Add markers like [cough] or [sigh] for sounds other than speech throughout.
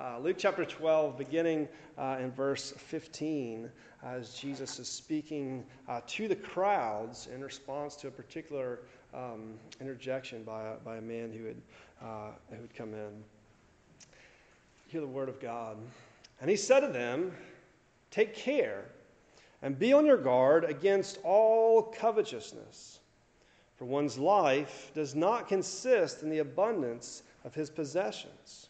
Uh, Luke chapter 12, beginning uh, in verse 15, as Jesus is speaking uh, to the crowds in response to a particular um, interjection by a, by a man who had, uh, who had come in. Hear the word of God. And he said to them, Take care and be on your guard against all covetousness, for one's life does not consist in the abundance of his possessions.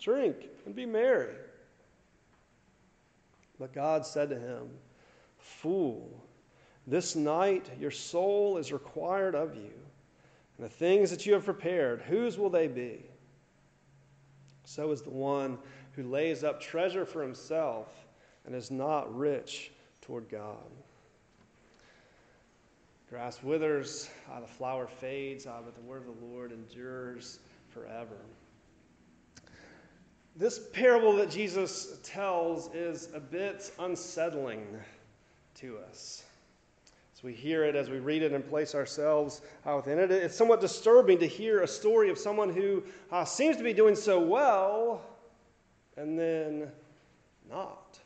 Drink and be merry. But God said to him, Fool, this night your soul is required of you, and the things that you have prepared, whose will they be? So is the one who lays up treasure for himself and is not rich toward God. Grass withers, uh, the flower fades, uh, but the word of the Lord endures forever. This parable that Jesus tells is a bit unsettling to us. As we hear it, as we read it and place ourselves within it, it's somewhat disturbing to hear a story of someone who uh, seems to be doing so well and then not.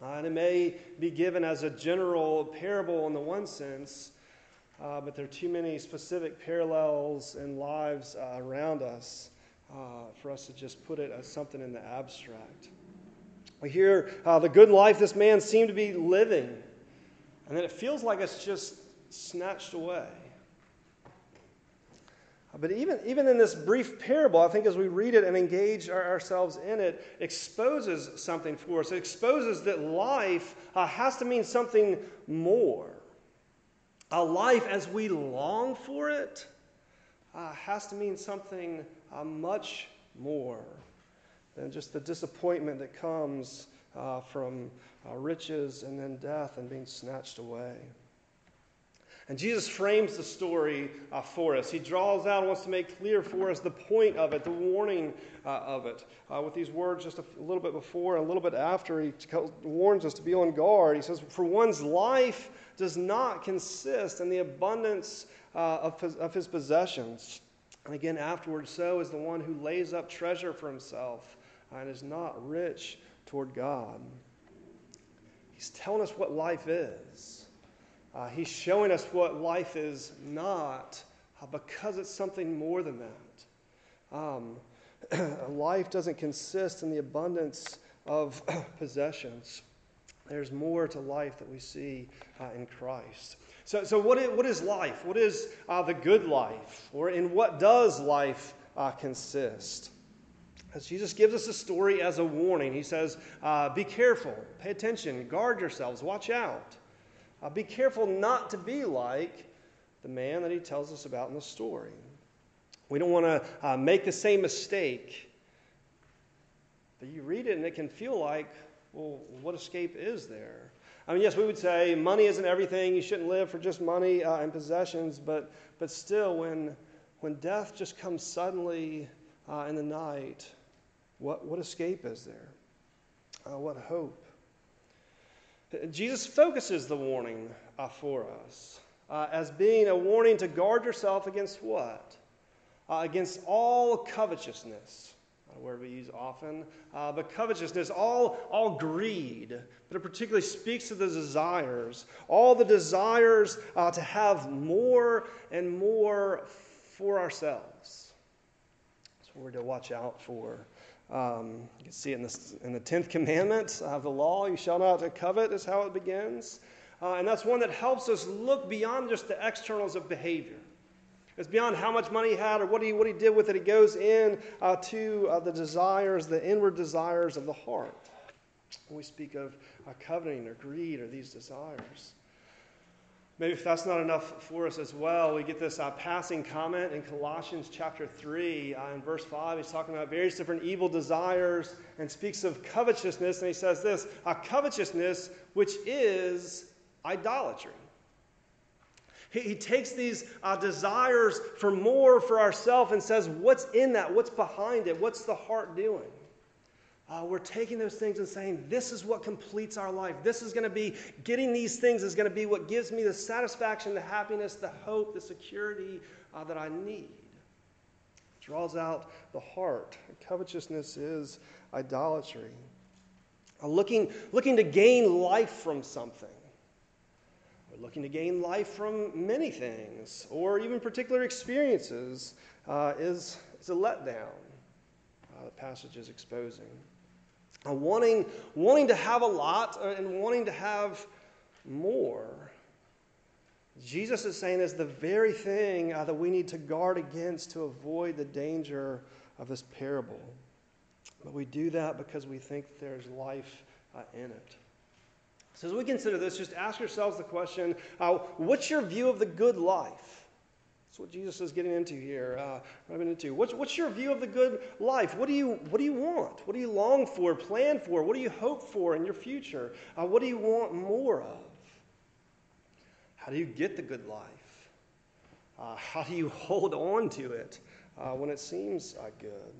Uh, and it may be given as a general parable in the one sense, uh, but there are too many specific parallels in lives uh, around us uh, for us to just put it as something in the abstract. We hear uh, the good life this man seemed to be living, and then it feels like it's just snatched away. But even, even in this brief parable, I think as we read it and engage our, ourselves in it, exposes something for us. It exposes that life uh, has to mean something more. A life as we long for it uh, has to mean something uh, much more than just the disappointment that comes uh, from uh, riches and then death and being snatched away. And Jesus frames the story uh, for us. He draws out, wants to make clear for us the point of it, the warning uh, of it. Uh, with these words just a, a, little bit before and a little bit after, he warns us to be on guard. He says, For one's life does not consist in the abundance uh, of, of his possessions. And again, afterwards, so is the one who lays up treasure for himself and is not rich toward God. He's telling us what life is. Uh, he's showing us what life is not uh, because it's something more than that. Um, [clears throat] life doesn't consist in the abundance of [clears throat] possessions. There's more to life that we see uh, in Christ. So, so what, is, what is life? What is uh, the good life? Or in what does life uh, consist? As Jesus gives us a story as a warning, he says, uh, Be careful, pay attention, guard yourselves, watch out. Uh, be careful not to be like the man that he tells us about in the story. We don't want to uh, make the same mistake. But you read it and it can feel like, well, what escape is there? I mean, yes, we would say money isn't everything. You shouldn't live for just money uh, and possessions. But, but still, when, when death just comes suddenly uh, in the night, what, what escape is there? Uh, what hope? Jesus focuses the warning uh, for us uh, as being a warning to guard yourself against what? Uh, against all covetousness word we use often. Uh, but covetousness, all, all greed, but it particularly speaks to the desires, all the desires uh, to have more and more for ourselves. That's what we're to watch out for. Um, you can see in, this, in the 10th commandment of the law, you shall not covet, is how it begins. Uh, and that's one that helps us look beyond just the externals of behavior. It's beyond how much money he had or what he, what he did with it. He goes in uh, to uh, the desires, the inward desires of the heart. When we speak of uh, coveting or greed or these desires. Maybe if that's not enough for us as well, we get this uh, passing comment in Colossians chapter 3. Uh, in verse 5, he's talking about various different evil desires and speaks of covetousness. And he says this uh, covetousness, which is idolatry. He, he takes these uh, desires for more for ourselves and says, What's in that? What's behind it? What's the heart doing? Uh, we're taking those things and saying, This is what completes our life. This is going to be, getting these things is going to be what gives me the satisfaction, the happiness, the hope, the security uh, that I need. It draws out the heart. Covetousness is idolatry. Uh, looking, looking to gain life from something. Looking to gain life from many things, or even particular experiences, uh, is, is a letdown. Uh, the passage is exposing. Uh, wanting, wanting to have a lot uh, and wanting to have more. Jesus is saying is the very thing uh, that we need to guard against to avoid the danger of this parable. But we do that because we think there's life uh, in it. So, as we consider this, just ask yourselves the question uh, what's your view of the good life? That's what Jesus is getting into here. Uh, into. What's, what's your view of the good life? What do you What do you want? What do you long for? Plan for? What do you hope for in your future? Uh, what do you want more of? How do you get the good life? Uh, how do you hold on to it uh, when it seems uh, good?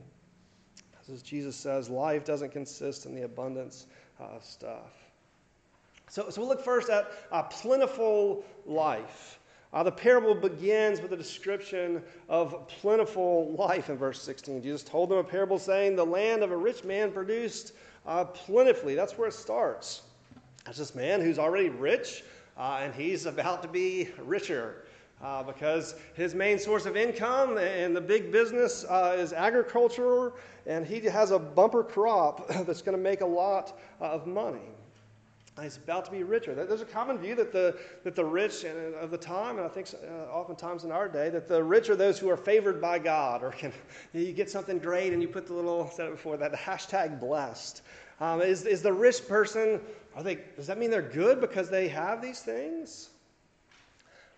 As Jesus says, life doesn't consist in the abundance uh, of stuff. So, so we'll look first at a plentiful life. Uh, the parable begins with a description of plentiful life in verse 16. Jesus told them a parable saying, The land of a rich man produced uh, plentifully. That's where it starts. That's this man who's already rich, uh, and he's about to be richer. Uh, because his main source of income and the big business uh, is agriculture, and he has a bumper crop [laughs] that's going to make a lot uh, of money. He's about to be richer. There's a common view that the, that the rich of the time, and I think uh, oftentimes in our day, that the rich are those who are favored by God, or can [laughs] you get something great and you put the little, I [laughs] said it before, that the hashtag blessed. Um, is, is the rich person, are they, does that mean they're good because they have these things?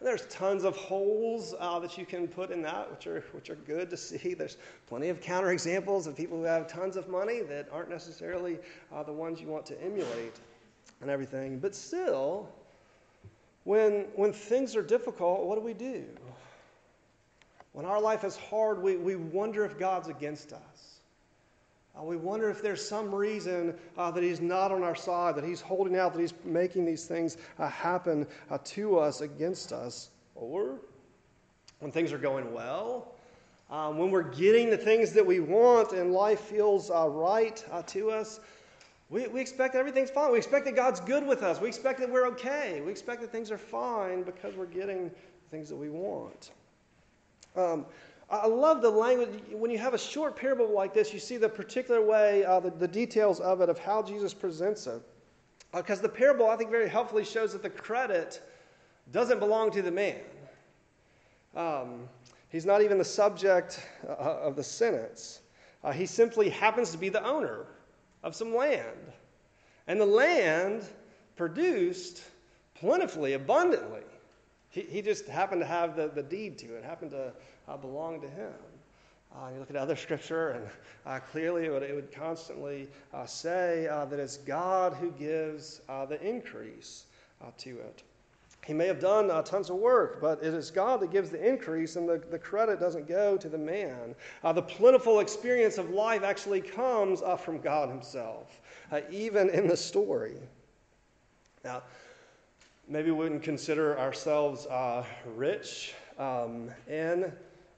There's tons of holes uh, that you can put in that, which are, which are good to see. [laughs] There's plenty of counterexamples of people who have tons of money that aren't necessarily uh, the ones you want to emulate and everything. But still, when, when things are difficult, what do we do? When our life is hard, we, we wonder if God's against us. Uh, we wonder if there's some reason uh, that He's not on our side, that He's holding out, that He's making these things uh, happen uh, to us, against us. Or when things are going well, um, when we're getting the things that we want and life feels uh, right uh, to us, we, we expect everything's fine. We expect that God's good with us. We expect that we're okay. We expect that things are fine because we're getting things that we want. Um, I love the language. When you have a short parable like this, you see the particular way, uh, the, the, details of it, of how Jesus presents it. Because uh, the parable, I think, very helpfully shows that the credit doesn't belong to the man. Um, he's not even the subject uh, of the sentence. Uh, he simply happens to be the owner of some land. And the land produced plentifully, abundantly. He, he just happened to have the, the deed to it, happened to uh, belong to him. Uh, you look at other scripture, and uh, clearly it would, it would constantly uh, say uh, that it's God who gives uh, the increase to it. He may have done uh, tons of work, but it is God that gives the increase, and the, the credit doesn't go to the man. Uh, the plentiful experience of life actually comes uh, from God Himself, uh, even in the story. Now, maybe we wouldn't consider ourselves uh, rich, um, and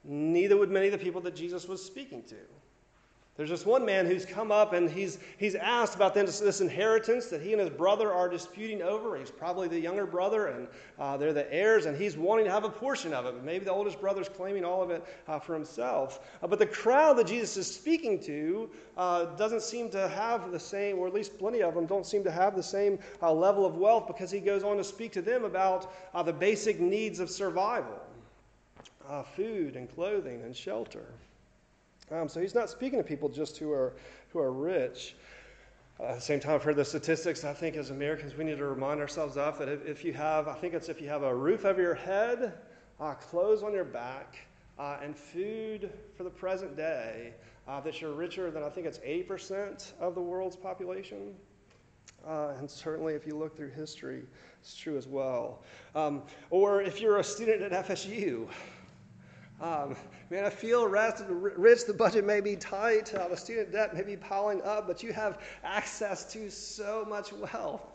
neither would many of the people that Jesus was speaking to. There's this one man who's come up and he's, he's asked about this, this inheritance that he and his brother are disputing over. He's probably the younger brother, and uh, they're the heirs, and he's wanting to have a portion of it. But maybe the oldest brother's claiming all of it uh, for himself. Uh, but the crowd that Jesus is speaking to uh, doesn't seem to have the same, or at least plenty of them don't seem to have the same uh, level of wealth because he goes on to speak to them about uh, the basic needs of survival food and clothing and shelter. Um, so he's not speaking to people just who are, who are rich. Uh, at the same time, I've heard the statistics. I think as Americans, we need to remind ourselves of that if, if you have, I think it's if you have a roof over your head, uh, clothes on your back, uh, and food for the present day, uh, that you're richer than I think it's 80% of the world's population. Uh, and certainly, if you look through history, it's true as well. Um, or if you're a student at FSU, um, man, I feel rich, the budget may be tight, uh, the student debt may be piling up, but you have access to so much wealth.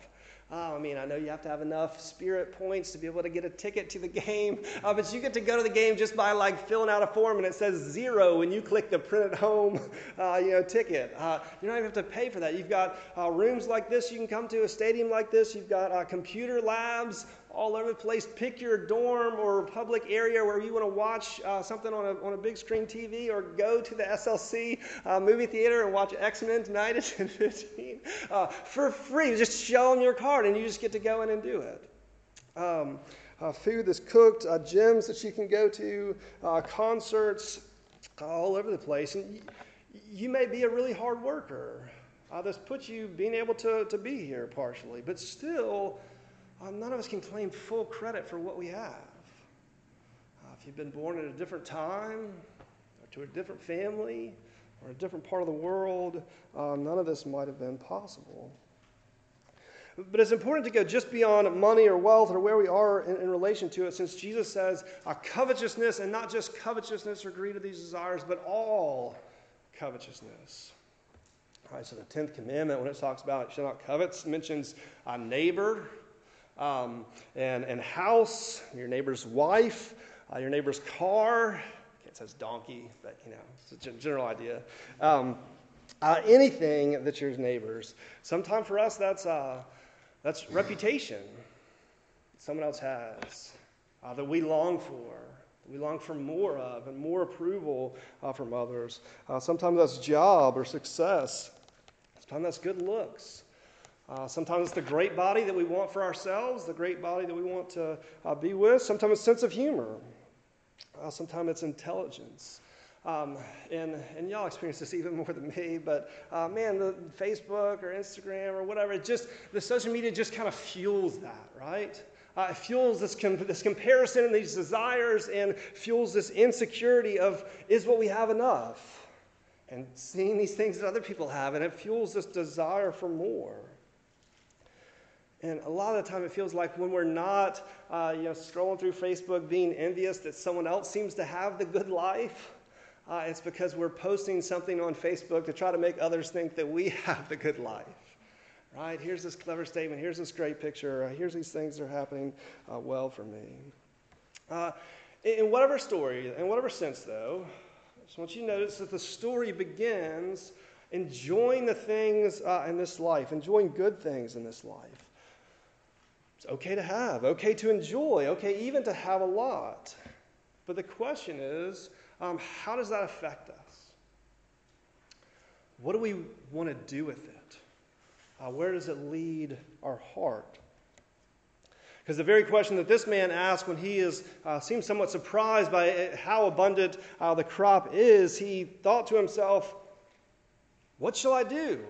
Oh, I mean, I know you have to have enough spirit points to be able to get a ticket to the game, uh, but you get to go to the game just by like filling out a form and it says zero when you click the print at home, [laughs] uh, you know, ticket. Uh, you don't even have to pay for that. You've got uh, rooms like this you can come to, a stadium like this. You've got uh, computer labs all over the place. Pick your dorm or public area where you want to watch uh, something on a, on a big screen TV or go to the SLC uh, movie theater and watch X Men tonight at [laughs] 10:15 uh, for free. Just show them your card and you just get to go in and do it. Um, uh, food that's cooked, uh, gyms that you can go to, uh, concerts all over the place. And you, you may be a really hard worker. Uh, this puts you being able to, to be here partially, but still, um, none of us can claim full credit for what we have. Uh, if you've been born at a different time, or to a different family, or a different part of the world, uh, none of this might have been possible. But it's important to go just beyond money or wealth or where we are in, in relation to it, since Jesus says uh, covetousness, and not just covetousness or greed of these desires, but all covetousness. All right, so the 10th commandment, when it talks about shall not covet, mentions a neighbor, um, and, and house, your neighbor's wife, uh, your neighbor's car. It says donkey, but you know, it's a general idea. Um, uh, anything that's your neighbor's. Sometimes for us, that's, uh, that's reputation someone else has uh, that we long for. We long for more of and more approval uh, from others. Uh, sometimes that's job or success. Sometimes that's good looks. Uh, sometimes it's the great body that we want for ourselves, the great body that we want to uh, be with. Sometimes it's sense of humor. Uh, sometimes it's intelligence. Um, and, and y'all experience this [laughs] even more than me, but uh, man, the Facebook or Instagram or whatever, it just, the social media just kind of fuels that, right? Uh, it fuels this, com- this comparison and these desires and fuels this insecurity of, is what we have enough? And seeing these things that other people have, and it fuels this desire for more. And a lot of the time, it feels like when we're not, uh, you know, scrolling through Facebook, being envious that someone else seems to have the good life, uh, it's because we're posting something on Facebook to try to make others think that we [laughs] have the good life. Right? Here's this clever statement. Here's this great picture. Uh, here's these things that are happening uh, well for me. Uh, in whatever story, in whatever sense, though, I just want you to notice that the story begins enjoying the things uh, in this life, enjoying good things in this life. It's okay to have, okay to enjoy, okay even to have a lot. But the question is, um, how does that affect us? What do we want to do with it? Uh, where does it lead our heart? Because the very question that this man asked when he is, uh, seems somewhat surprised by how abundant uh, the crop is, he thought to himself, What shall I do?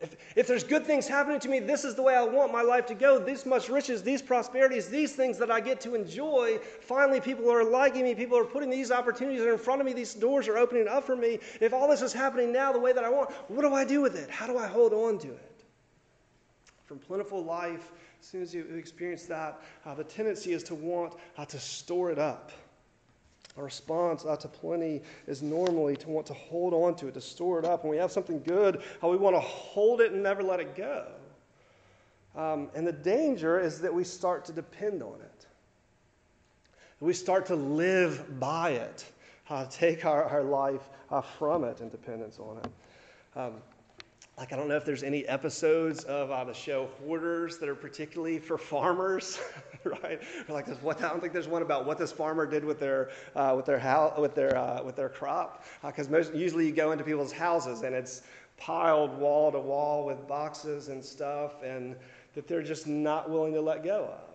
If, if there's good things happening to me, this is the way I want my life to go. This much riches, these prosperities, these things that I get to enjoy. Finally, people are liking me. People are putting these opportunities in front of me. These doors are opening up for me. If all this is happening now the way that I want, what do I do with it? How do I hold on to it? From plentiful life, as soon as you experience that, uh, the tendency is to want uh, to store it up. Our response uh, to plenty is normally to want to hold on to it, to store it up. When we have something good, how we want to hold it and never let it go. Um, and the danger is that we start to depend on it. We start to live by it, uh, take our, our life uh, from it and dependence on it. Um, like, I don't know if there's any episodes of uh, the show Hoarders that are particularly for farmers, [laughs] right? Or like, what, I don't think there's one about what this farmer did with their, uh, with their, house, with their, uh, with their crop. Because uh, most usually you go into people's houses and it's piled wall to wall with boxes and stuff, and that they're just not willing to let go of.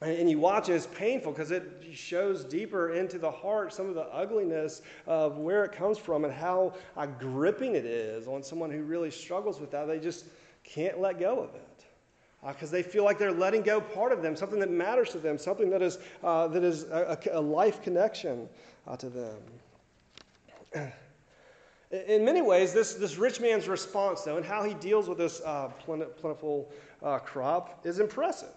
And you watch it, it's painful because it shows deeper into the heart some of the ugliness of where it comes from and how uh, gripping it is on someone who really struggles with that. They just can't let go of it because uh, they feel like they're letting go part of them, something that matters to them, something that is, uh, that is a, a, life connection uh, to them. [clears throat] In many ways, this, this rich man's response, though, and how he deals with this uh, plentiful uh, crop is impressive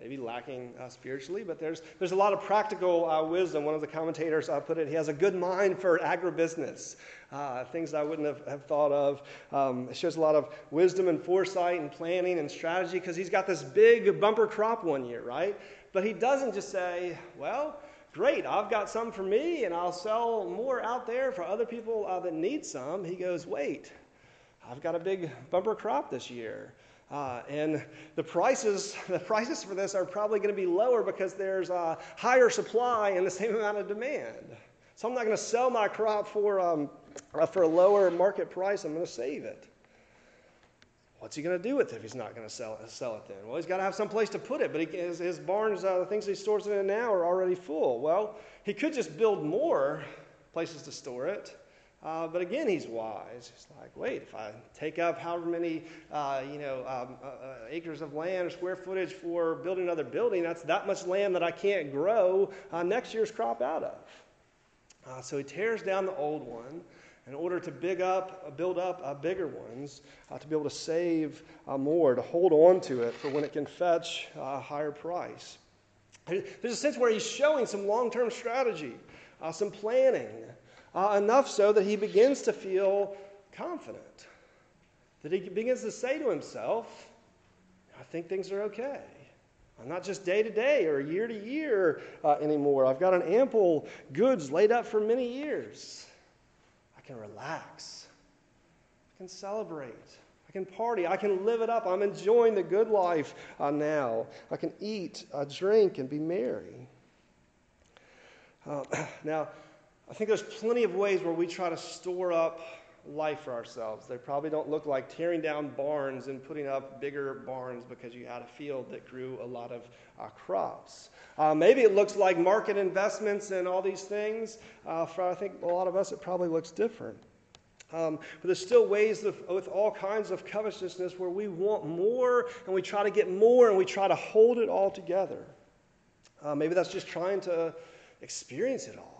maybe lacking uh, spiritually, but there's, there's a lot of practical uh, wisdom. One of the commentators uh, put it, he has a good mind for agribusiness, uh, things I wouldn't have, have thought of. Um, it shows a lot of wisdom and foresight and planning and strategy because he's got this big bumper crop one year, right? But he doesn't just say, well, great, I've got some for me and I'll sell more out there for other people uh, that need some. He goes, wait, I've got a big bumper crop this year. Uh, and the prices, [laughs] the prices for this are probably going to be lower because there's a higher supply and the same amount of demand. So I'm not going to sell my crop for, um, uh, for a lower market price. I'm going to save it. What's he going to do with it if he's not going to sell it, sell it then? Well, he's got to have some place to put it, but he, his, his barns, uh, the things he stores it in now, are already full. Well, he could just build more places to store it. Uh, but again, he's wise. He's like, wait, if I take up however many, uh, you know, um, uh, uh, acres of land or square footage for building another building, that's that much land that I can't grow uh, next year's crop out of. Uh, so he tears down the old one in order to big up, build up bigger ones, to be able to save more, to hold on to it for when it can fetch a higher price. There's a sense where he's showing some long-term strategy, some planning uh, enough so that he begins to feel confident. That he begins to say to himself, I think things are okay. I'm not just day to day or year to year uh, anymore. I've got an ample goods laid up for many years. I can relax. I can celebrate. I can party. I can live it up. I'm enjoying the good life uh, now. I can eat, uh, drink, and be merry. Uh, [clears throat] now, I think there's plenty of ways where we try to store up life for ourselves. They probably don't look like tearing down barns and putting up bigger barns because you had a field that grew a lot of uh, crops. Uh, maybe it looks like market investments and all these things. Uh, for I think a lot of us, it probably looks different. Um, but there's still ways of, with all kinds of covetousness where we want more and we try to get more and we try to hold it all together. Uh, maybe that's just trying to experience it all.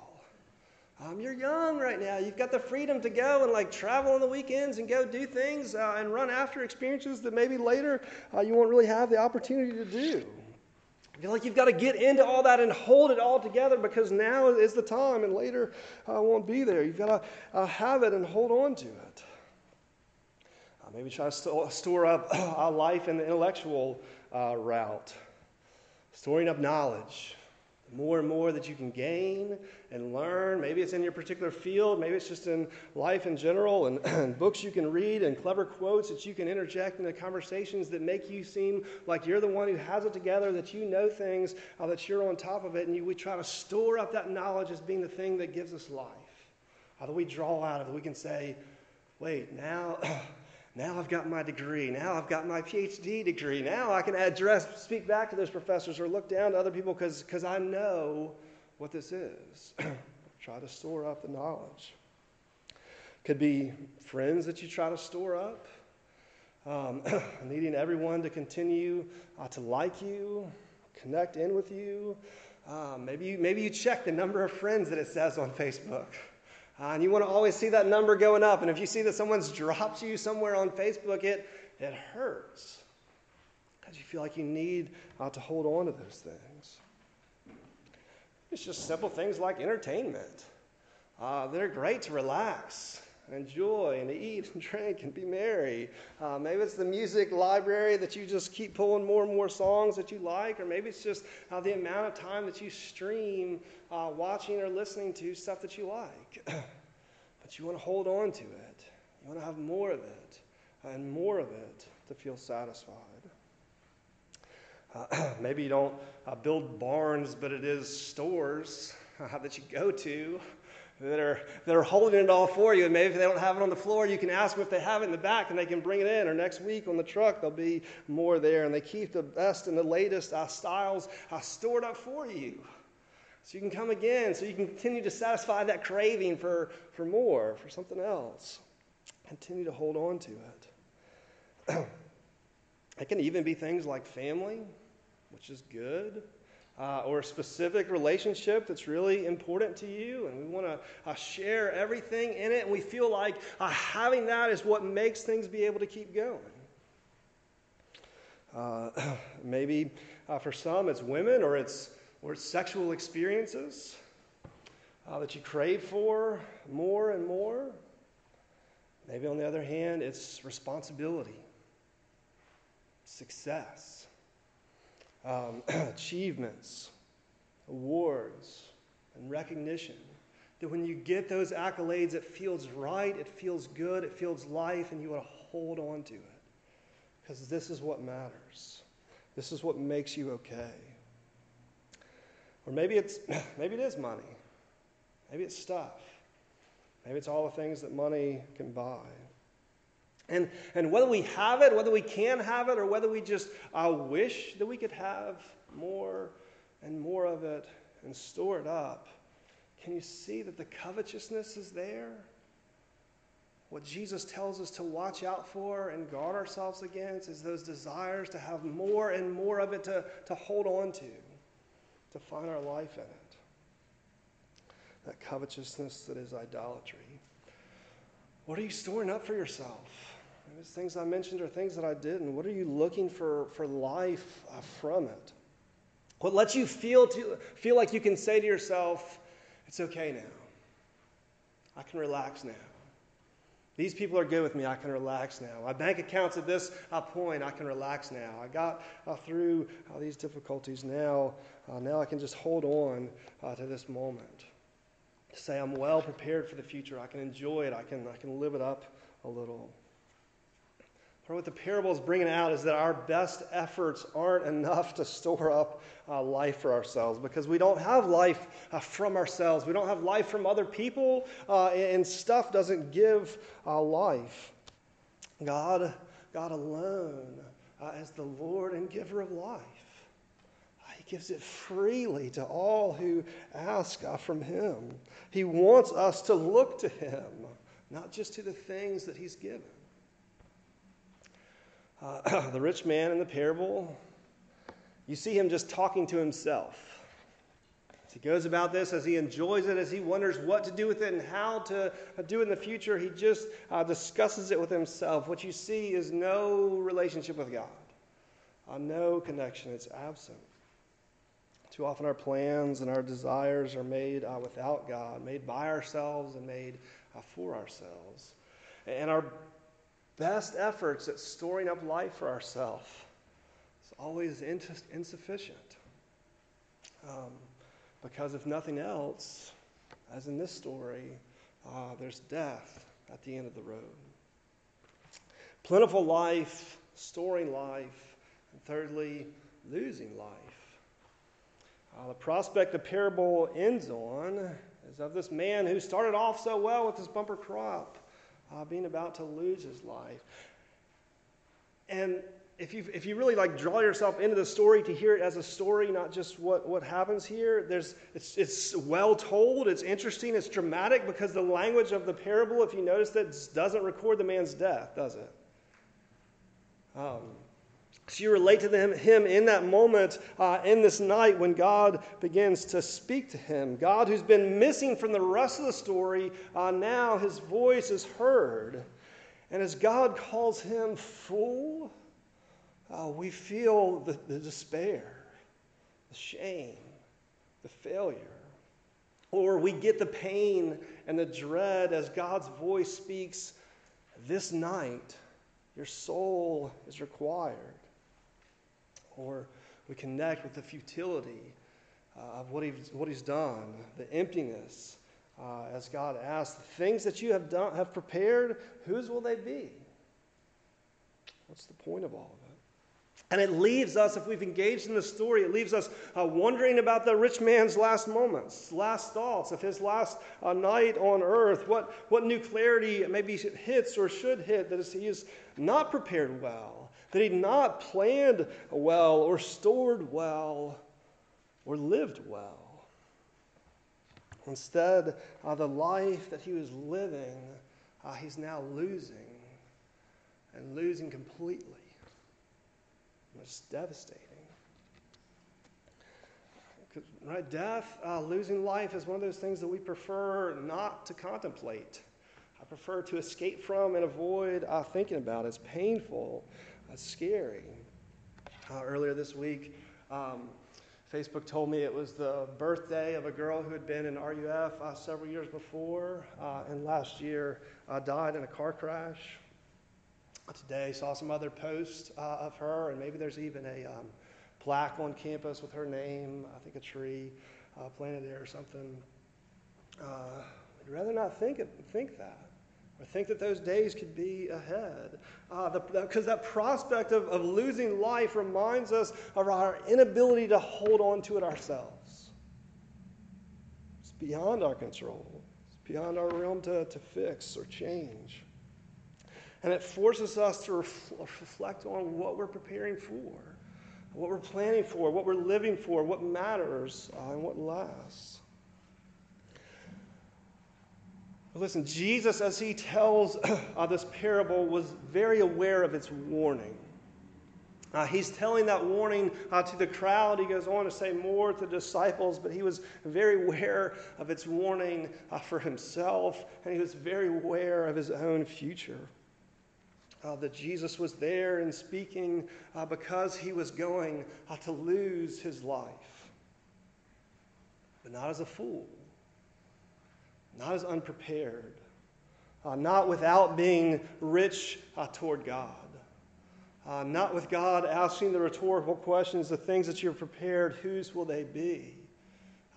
Um, you're young right now. You've got the freedom to go and like travel on the weekends and go do things uh, and run after experiences that maybe later uh, you won't really have the opportunity to do. You feel like you've got to get into all that and hold it all together because now is the time and later uh, won't be there. You've got to uh, have it and hold on to it. Uh, maybe try to st- store up [clears throat] a life in the intellectual uh, route, storing up knowledge more and more that you can gain and learn. Maybe it's in your particular field, maybe it's just in life in general, and, [clears throat] and, books you can read, and clever quotes that you can interject into conversations that make you seem like you're the one who has it together, that you know things, uh, that you're on top of it, and you, we try to store up that knowledge as being the thing that gives us life. How do we draw out of it? We can say, wait, now. [clears throat] Now I've got my degree. Now I've got my PhD degree. Now I can address, speak back to those professors or look down to other people because I know what this is. [clears throat] try to store up the knowledge. Could be friends that you try to store up, um, [clears throat] needing everyone to continue uh, to like you, connect in with you. Um, maybe, you, maybe you check the number of friends that it says on Facebook. Uh, and you want to always see that number going up. And if you see that someone's [laughs] dropped you somewhere on Facebook, it, it hurts because you feel like you need uh, to hold on to those things. It's just simple things like entertainment. Uh, they're great to relax and enjoy and eat and [laughs] drink and be merry. Uh, maybe it's the music library that you just keep pulling more and more songs that you like, or maybe it's just uh, the amount of time that you stream uh, watching or listening to stuff that you like. [clears throat] but you want to hold on to it, you want to have more of it and more of it to feel satisfied. Uh, [clears throat] maybe you don't uh, build barns, but it is stores [laughs] uh, that you go to that are, that are holding it all for you. And maybe if they don't have it on the floor, you can ask them if they have it in the back and they can bring it in. Or next week on the truck, there'll be more there. And they keep the best and the latest uh, styles uh, stored up for you. So you can come again, so you can continue to satisfy that craving for, for more, for something else. Continue to hold on to it. [clears throat] it can even be things like family, which is good uh, or a specific relationship that's really important to you, and we want to uh, share everything in it, and we feel like uh, having that is what makes things be able to keep going. Uh, [clears throat] maybe uh, for some it's women, or it's, or it's sexual experiences uh, that you crave for more and more. Maybe on the other hand, it's responsibility, success um, [clears throat] achievements, awards, and recognition. That when you get those accolades, it feels right, it feels good, it feels life, and you want to hold on to it. Because this is what matters. This is what makes you okay. Or maybe it's [clears throat] maybe it is money. Maybe it's stuff. Maybe it's all the things that money can buy. And, and whether we have it, whether we can have it, or whether we just uh, wish that we could have more and more of it and store it up, can you see that the covetousness is there? What Jesus tells us to watch out for and guard ourselves against is those desires to have more and more of it to, to hold on to, to find our life in it. That covetousness that is idolatry. What are you storing up for yourself? Those things I mentioned are things that I didn't. What are you looking for, for life uh, from it? What lets you feel, to, feel like you can say to yourself, it's okay now. I can relax now. These people are good with me. I can relax now. My bank account's at this uh, point. I can relax now. I got uh, through uh, these difficulties now. Uh, now I can just hold on to this moment. Say I'm well prepared for the future. I can enjoy it. I can, I can live it up a little. What the parable is bringing out is that our best efforts aren't enough to store up uh, life for ourselves because we don't have life uh, from ourselves. We don't have life from other people, uh, and stuff doesn't give uh, life. God, God alone uh, is the Lord and giver of life. Uh, he gives it freely to all who ask from Him. He wants us to look to Him, not just to the things that He's given. Uh, [clears throat] the rich man in the parable, you see him just talking to himself. As he goes about this, as he enjoys it, as he wonders what to do with it and how to do it in the future, he just uh, discusses it with himself. What you see is no relationship with God, uh, no connection. It's absent. Too often our plans and our desires are made uh, without God, made by ourselves and made uh, for ourselves. And our best efforts at storing up life for ourselves is always insufficient. Um, because if nothing else, as in this story, uh, there's death at the end of the road. Plentiful life, storing life, and thirdly, losing life. Uh, the prospect the parable ends on is of this man who started off so well with his bumper crop uh, being about to lose his life. And if you, if you really like draw yourself into the story to hear it as a story, not just what, what happens here, there's, it's, it's well told, it's interesting, it's dramatic because the language of the parable, if you notice that, doesn't record the man's death, does it? Um, so you relate to them, him in that moment, uh, in this night when God begins to speak to him. God, who's been missing from the rest of the story, uh, now his voice is heard. And as God calls him fool, uh, we feel the, the despair, the shame, the failure. Or we get the pain and the dread as God's voice speaks, This night, your soul is required or we connect with the futility uh, of what he's, what he's done, the emptiness. Uh, as God asks, the things that you have done, have prepared, whose will they be? What's the point of all of it? And it leaves us, if we've engaged in the story, it leaves us uh, wondering about the rich man's last moments, last thoughts of his last uh, night on earth. What, what new clarity maybe hits or should hit that he is not prepared well, that he'd not planned well or stored well or lived well. Instead, uh, the life that he was living, uh, he's now losing and losing completely. It's devastating. Right, death, uh, losing life is one of those things that we prefer not to contemplate. I prefer to escape from and avoid uh, thinking about. It's painful, it's scary. Uh, earlier this week, um, Facebook told me it was the birthday of a girl who had been in RUF uh, several years before, uh, and last year uh, died in a car crash. Today, saw some other posts uh, of her, and maybe there's even a um, plaque on campus with her name. I think a tree uh, planted there or something. I'd rather not think it, think that or think that those days could be ahead. Because uh, that prospect of, of losing life reminds us of our inability to hold on to it ourselves. It's beyond our control, it's beyond our realm to, to fix or change. And it forces us to ref- reflect on what we're preparing for, what we're planning for, what we're living for, what matters, uh, and what lasts. Listen, Jesus, as he tells [clears throat] uh, this parable, was very aware of its warning. Uh, he's telling that warning uh, to the crowd. He goes on to say more to the disciples, but he was very aware of its warning uh, for himself, and he was very aware of his own future. Uh, that Jesus was there and speaking uh, because he was going uh, to lose his life, but not as a fool not as unprepared, uh, not without being rich uh, toward God, uh, not with God asking the rhetorical questions, the things that you're prepared, whose will they be?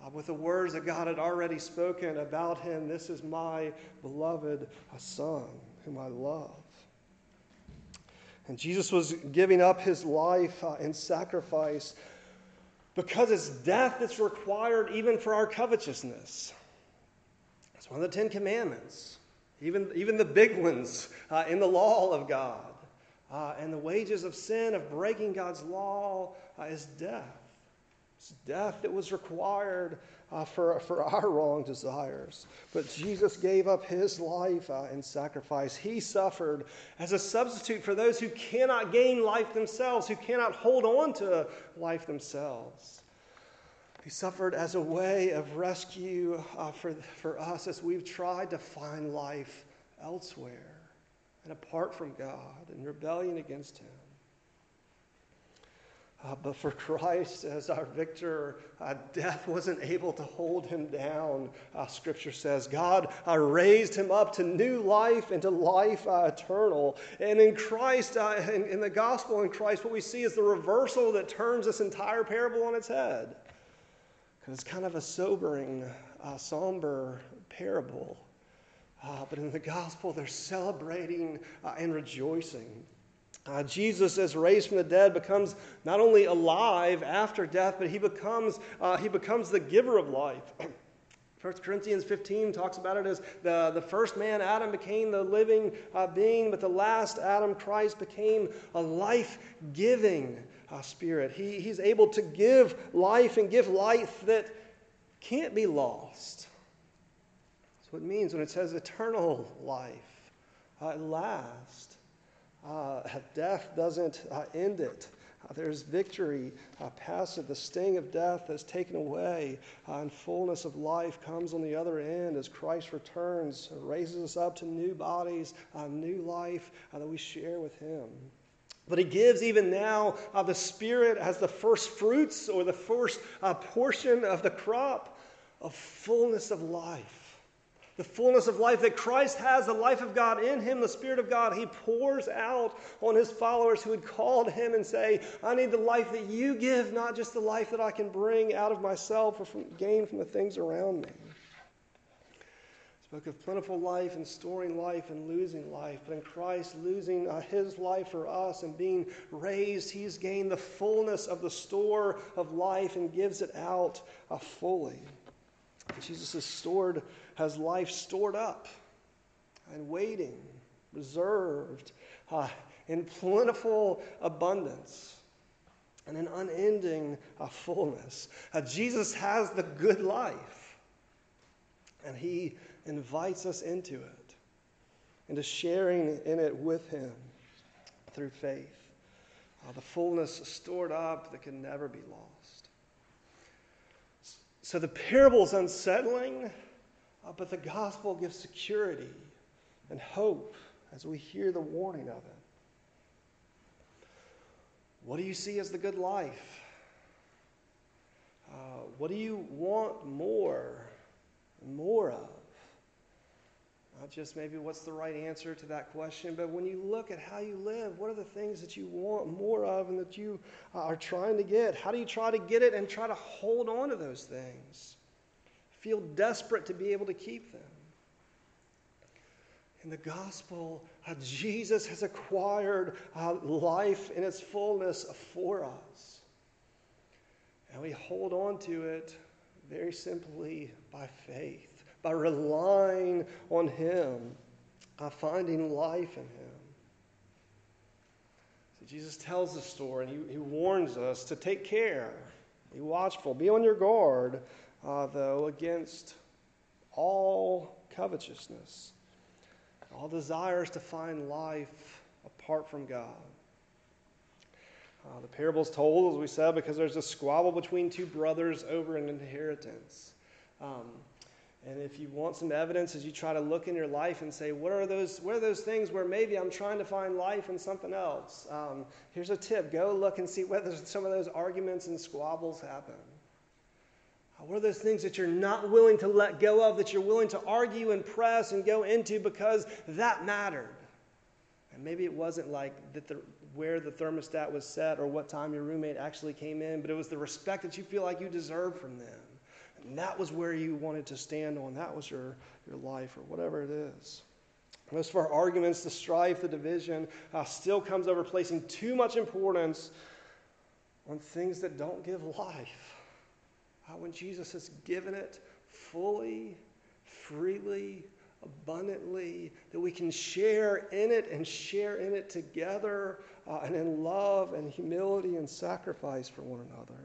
Uh, with the words that God had already spoken about him, this is my beloved uh, Son, whom I love. And Jesus was giving up his life uh, in sacrifice because it's death that's required even for our covetousness. One of the Ten Commandments, even, even the big ones uh, in the law of God. Uh, and the wages of sin, of breaking God's law, uh, is death. It's death that was required uh, for, for our wrong desires. But Jesus gave up his life uh, in sacrifice. He suffered as a substitute for those who cannot gain life themselves, who cannot hold on to life themselves. He suffered as a way of rescue uh, for, for us as we've tried to find life elsewhere and apart from God in rebellion against Him. Uh, but for Christ as our victor, uh, death wasn't able to hold him down, uh, Scripture says. God uh, raised him up to new life and to life uh, eternal. And in Christ, uh, in, in the gospel in Christ, what we see is the reversal that turns this entire parable on its head because it's kind of a sobering, uh, somber parable. Uh, but in the gospel, they're celebrating uh, and rejoicing. Uh, Jesus, as raised from the dead, becomes not only alive after death, but he becomes, uh, he becomes the giver of life. [clears throat] 1 Corinthians 15 talks about it as the, the first man, Adam, became the living uh, being, but the last Adam, Christ, became a life giving Spirit. He, he's able to give life and give life that can't be lost. That's what it means when it says eternal life. Uh, it lasts. Uh, death doesn't uh, end it. Uh, there's victory uh, past it. The sting of death is taken away, uh, and fullness of life comes on the other end as Christ returns, raises us up to new bodies, new life that we share with Him. But he gives even now uh, the Spirit as the first fruits or the first uh, portion of the crop of fullness of life. The fullness of life that Christ has, the life of God in him, the Spirit of God, he pours out on his followers who had called him and say, I need the life that you give, not just the life that I can bring out of myself or from, gain from the things around me. Spoke of plentiful life and storing life and losing life. But in Christ, losing uh, his life for us and being raised, he's gained the fullness of the store of life and gives it out uh, fully. Jesus is stored, has life stored up and waiting, reserved uh, in plentiful abundance and an unending uh, fullness. Uh, Jesus has the good life, and he invites us into it, and into sharing in it with Him through faith. Uh, the fullness stored up that can never be lost. So the parable is unsettling, uh, but the gospel gives security and hope as we hear the warning of it. What do you see as the good life? Uh, what do you want more and more of? Not just maybe what's the right answer to that question, but when you look at how you live, what are the things that you want more of and that you are trying to get? How do you try to get it and try to hold on to those things? Feel desperate to be able to keep them. In the gospel, uh, Jesus has acquired uh, life in its fullness for us. And we hold on to it very simply by faith by relying on Him, by finding life in Him. So Jesus tells the story and he, he warns us to take care, be watchful, be on your guard, uh, though, against all covetousness, all desires to find life apart from God. Uh, the parable is told, as we said, because there's a squabble between two brothers over an inheritance. Um, and if you want some evidence as you try to look in your life and say, what are those, what are those things where maybe I'm trying to find life in something else? Um, here's a tip go look and see whether some of those arguments and squabbles happen. Uh, what are those things that you're not willing to let go of, that you're willing to argue and press and go into because that mattered? And maybe it wasn't like that the, where the thermostat was set or what time your roommate actually came in, but it was the respect that you feel like you deserve from them. And that was where you wanted to stand on. That was your, your life or whatever it is. Most of our arguments, the strife, the division, uh, still comes over placing too much importance on things that don't give life. Uh, when Jesus has given it fully, freely, abundantly, that we can share in it and share in it together uh, and in love and humility and sacrifice for one another.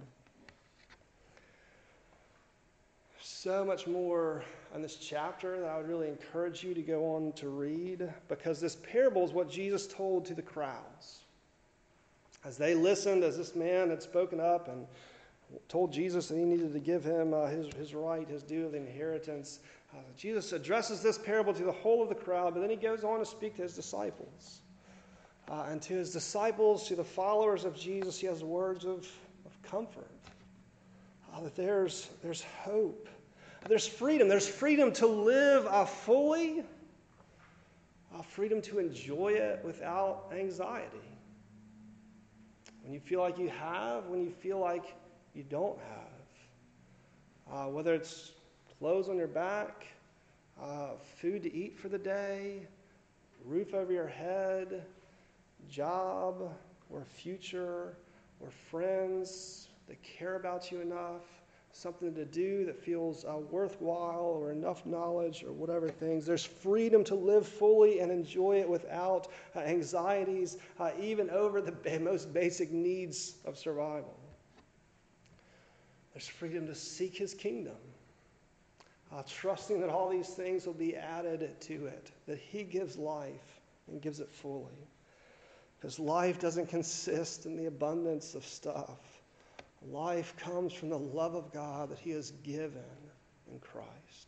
So much more in this chapter that I would really encourage you to go on to read because this parable is what Jesus told to the crowds. As they listened, as this man had spoken up and told Jesus that he needed to give him uh, his, his right, his due of the inheritance, uh, Jesus addresses this parable to the whole of the crowd, but then he goes on to speak to his disciples. Uh, and to his disciples, to the followers of Jesus, he has words of, of comfort. Uh, that there's, there's hope there's freedom. There's freedom to live uh, fully, uh, freedom to enjoy it without anxiety. When you feel like you have, when you feel like you don't have. Uh, whether it's clothes on your back, uh, food to eat for the day, roof over your head, job, or future, or friends that care about you enough something to do that feels uh, worthwhile or enough knowledge or whatever things. There's freedom to live fully and enjoy it without uh, anxieties, uh, even over the most basic needs of survival. There's freedom to seek his kingdom, uh, trusting that all these things will be added to it, that he gives life and gives it fully. Because life doesn't consist in the abundance of stuff. Life comes from the love of God that He has given in Christ.